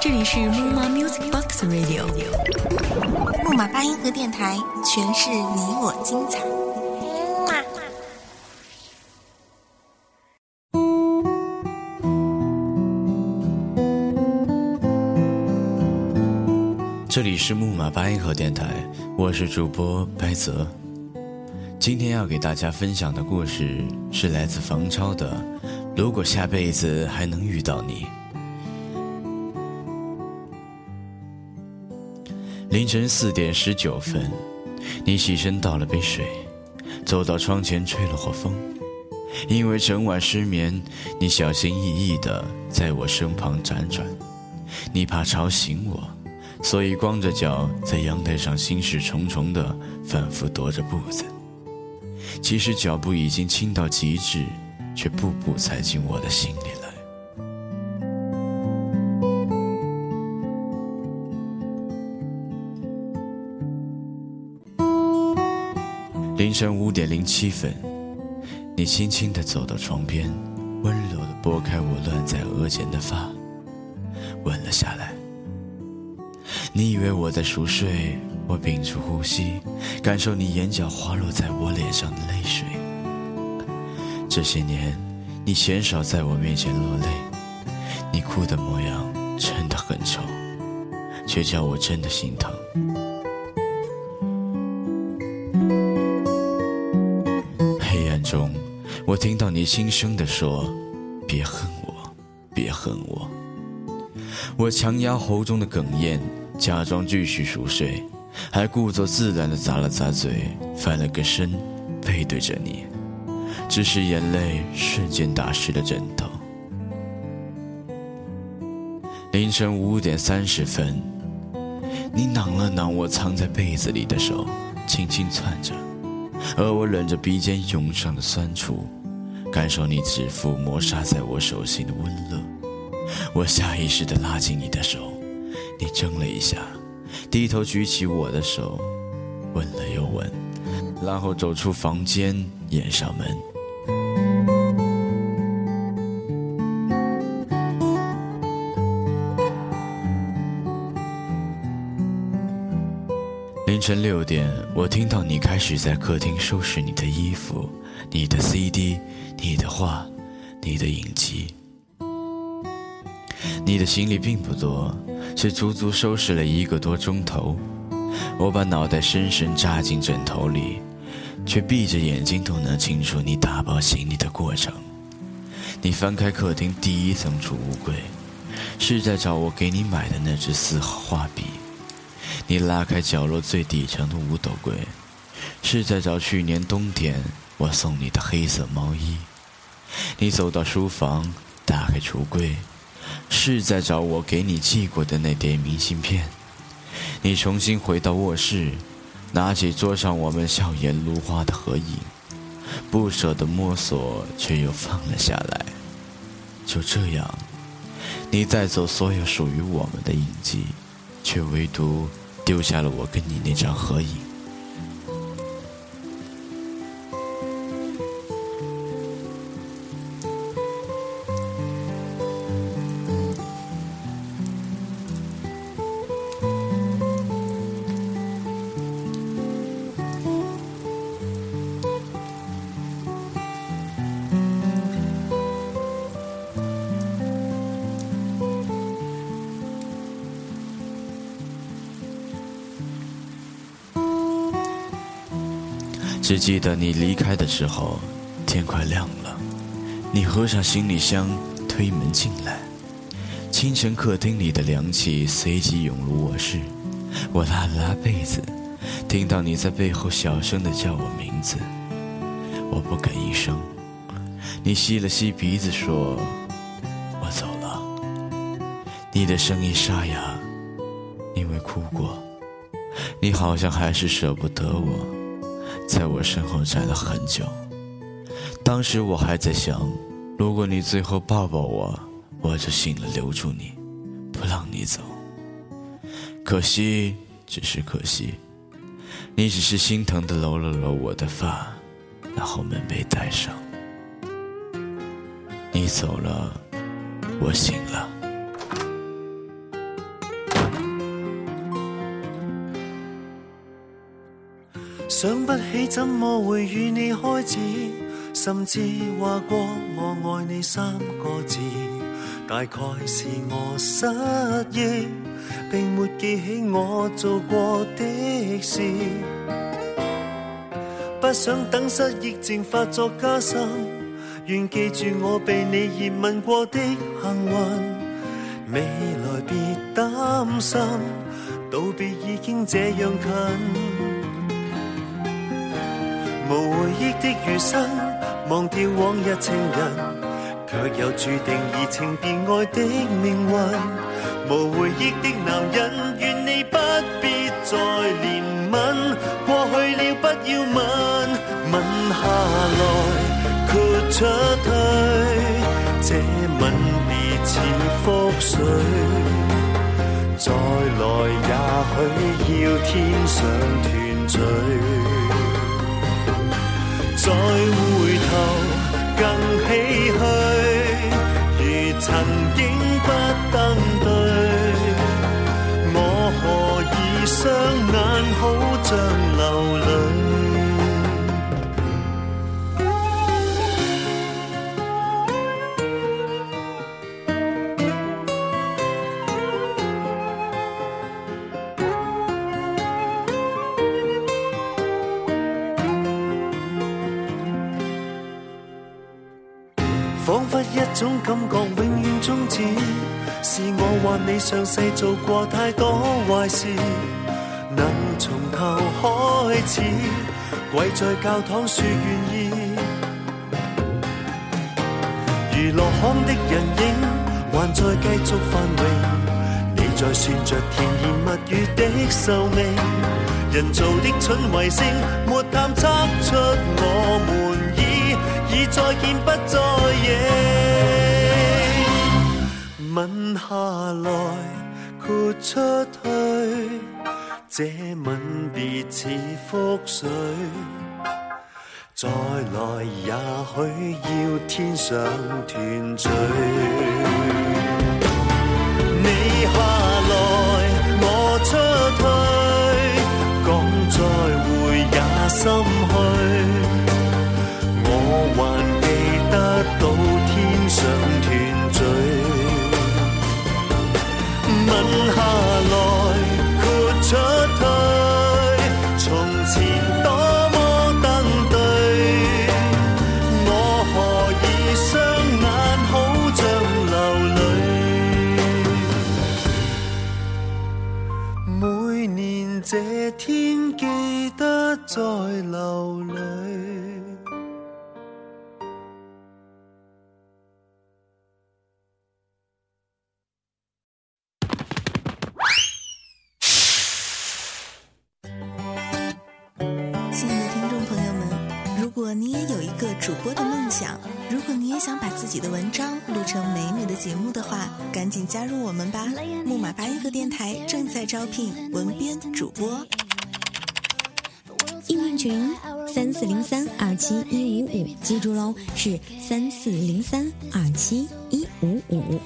这里是木马 Music Box Radio，木马八音盒电台，诠释你我精彩。这里是木马八音盒电台，我是主播白泽。今天要给大家分享的故事是来自房超的。如果下辈子还能遇到你，凌晨四点十九分，你起身倒了杯水，走到窗前吹了会风。因为整晚失眠，你小心翼翼地在我身旁辗转，你怕吵醒我。所以光着脚在阳台上心事重重的反复踱着步子，其实脚步已经轻到极致，却步步踩进我的心里来。凌晨五点零七分，你轻轻地走到床边，温柔地拨开我乱在额前的发，吻了下来。你以为我在熟睡，我屏住呼吸，感受你眼角滑落在我脸上的泪水。这些年，你鲜少在我面前落泪，你哭的模样真的很丑，却叫我真的心疼。黑暗中，我听到你轻声地说：“别恨我，别恨我。”我强压喉中的哽咽。假装继续熟睡，还故作自然地咂了咂嘴，翻了个身，背对着你，只是眼泪瞬间打湿了枕头。凌晨五点三十分，你挠了挠我藏在被子里的手，轻轻攥着，而我忍着鼻尖涌上的酸楚，感受你指腹磨砂在我手心的温热。我下意识地拉紧你的手。你怔了一下，低头举起我的手，吻了又吻，然后走出房间，掩上门。晨六点，我听到你开始在客厅收拾你的衣服、你的 CD、你的画、你的影集。你的行李并不多。却足足收拾了一个多钟头，我把脑袋深深扎进枕头里，却闭着眼睛都能清楚你打包行李的过程。你翻开客厅第一层储物柜，是在找我给你买的那支四号画笔；你拉开角落最底层的五斗柜，是在找去年冬天我送你的黑色毛衣；你走到书房，打开橱柜。是在找我给你寄过的那叠明信片。你重新回到卧室，拿起桌上我们笑颜如花的合影，不舍得摸索，却又放了下来。就这样，你带走所有属于我们的印记，却唯独留下了我跟你那张合影。只记得你离开的时候，天快亮了。你合上行李箱，推门进来。清晨客厅里的凉气随即涌入卧室。我拉了拉被子，听到你在背后小声的叫我名字。我不敢一声。你吸了吸鼻子说：“我走了。”你的声音沙哑，因为哭过。你好像还是舍不得我。在我身后站了很久，当时我还在想，如果你最后抱抱我，我就信了留住你，不让你走。可惜，只是可惜，你只是心疼的揉了揉我的发，然后门被带上。你走了，我醒了。想不起怎么会与你开始，甚至话过我爱你三个字，大概是我失忆，并没记起我做过的事。不想等失忆症发作加深，愿记住我被你热吻过的幸运。未来别担心，道别已经这样近。无回忆的余生，忘掉往日情人，却又注定移情别爱的命运。无回忆的男人，愿你不必再怜悯，过去了不要问，吻下来豁出去，这吻别似覆水，再来也许要天上团聚。再回头更唏嘘，如曾经不登对，我何以双眼好像流泪？仿佛一种感觉永远终止，是我或你上世做过太多坏事，能从头开始，跪在教堂说愿意。如落空的人影，还在继续繁荣，你在算着甜言蜜语的寿命，人造的蠢卫星，没探测出我再见不再认。吻下来豁出去，这吻别似覆水。再来也许要天上团聚。你下来，我出去，讲再会也心天記得再流淚。亲爱的听众朋友们，如果你也有一个主播的梦想，如果你也想把自己的文章录成美美的节目的话，赶紧加入我们吧！木马八音盒电台正在招聘文编主播。群三四零三二七一五五，记住喽，是三四零三二七一五五。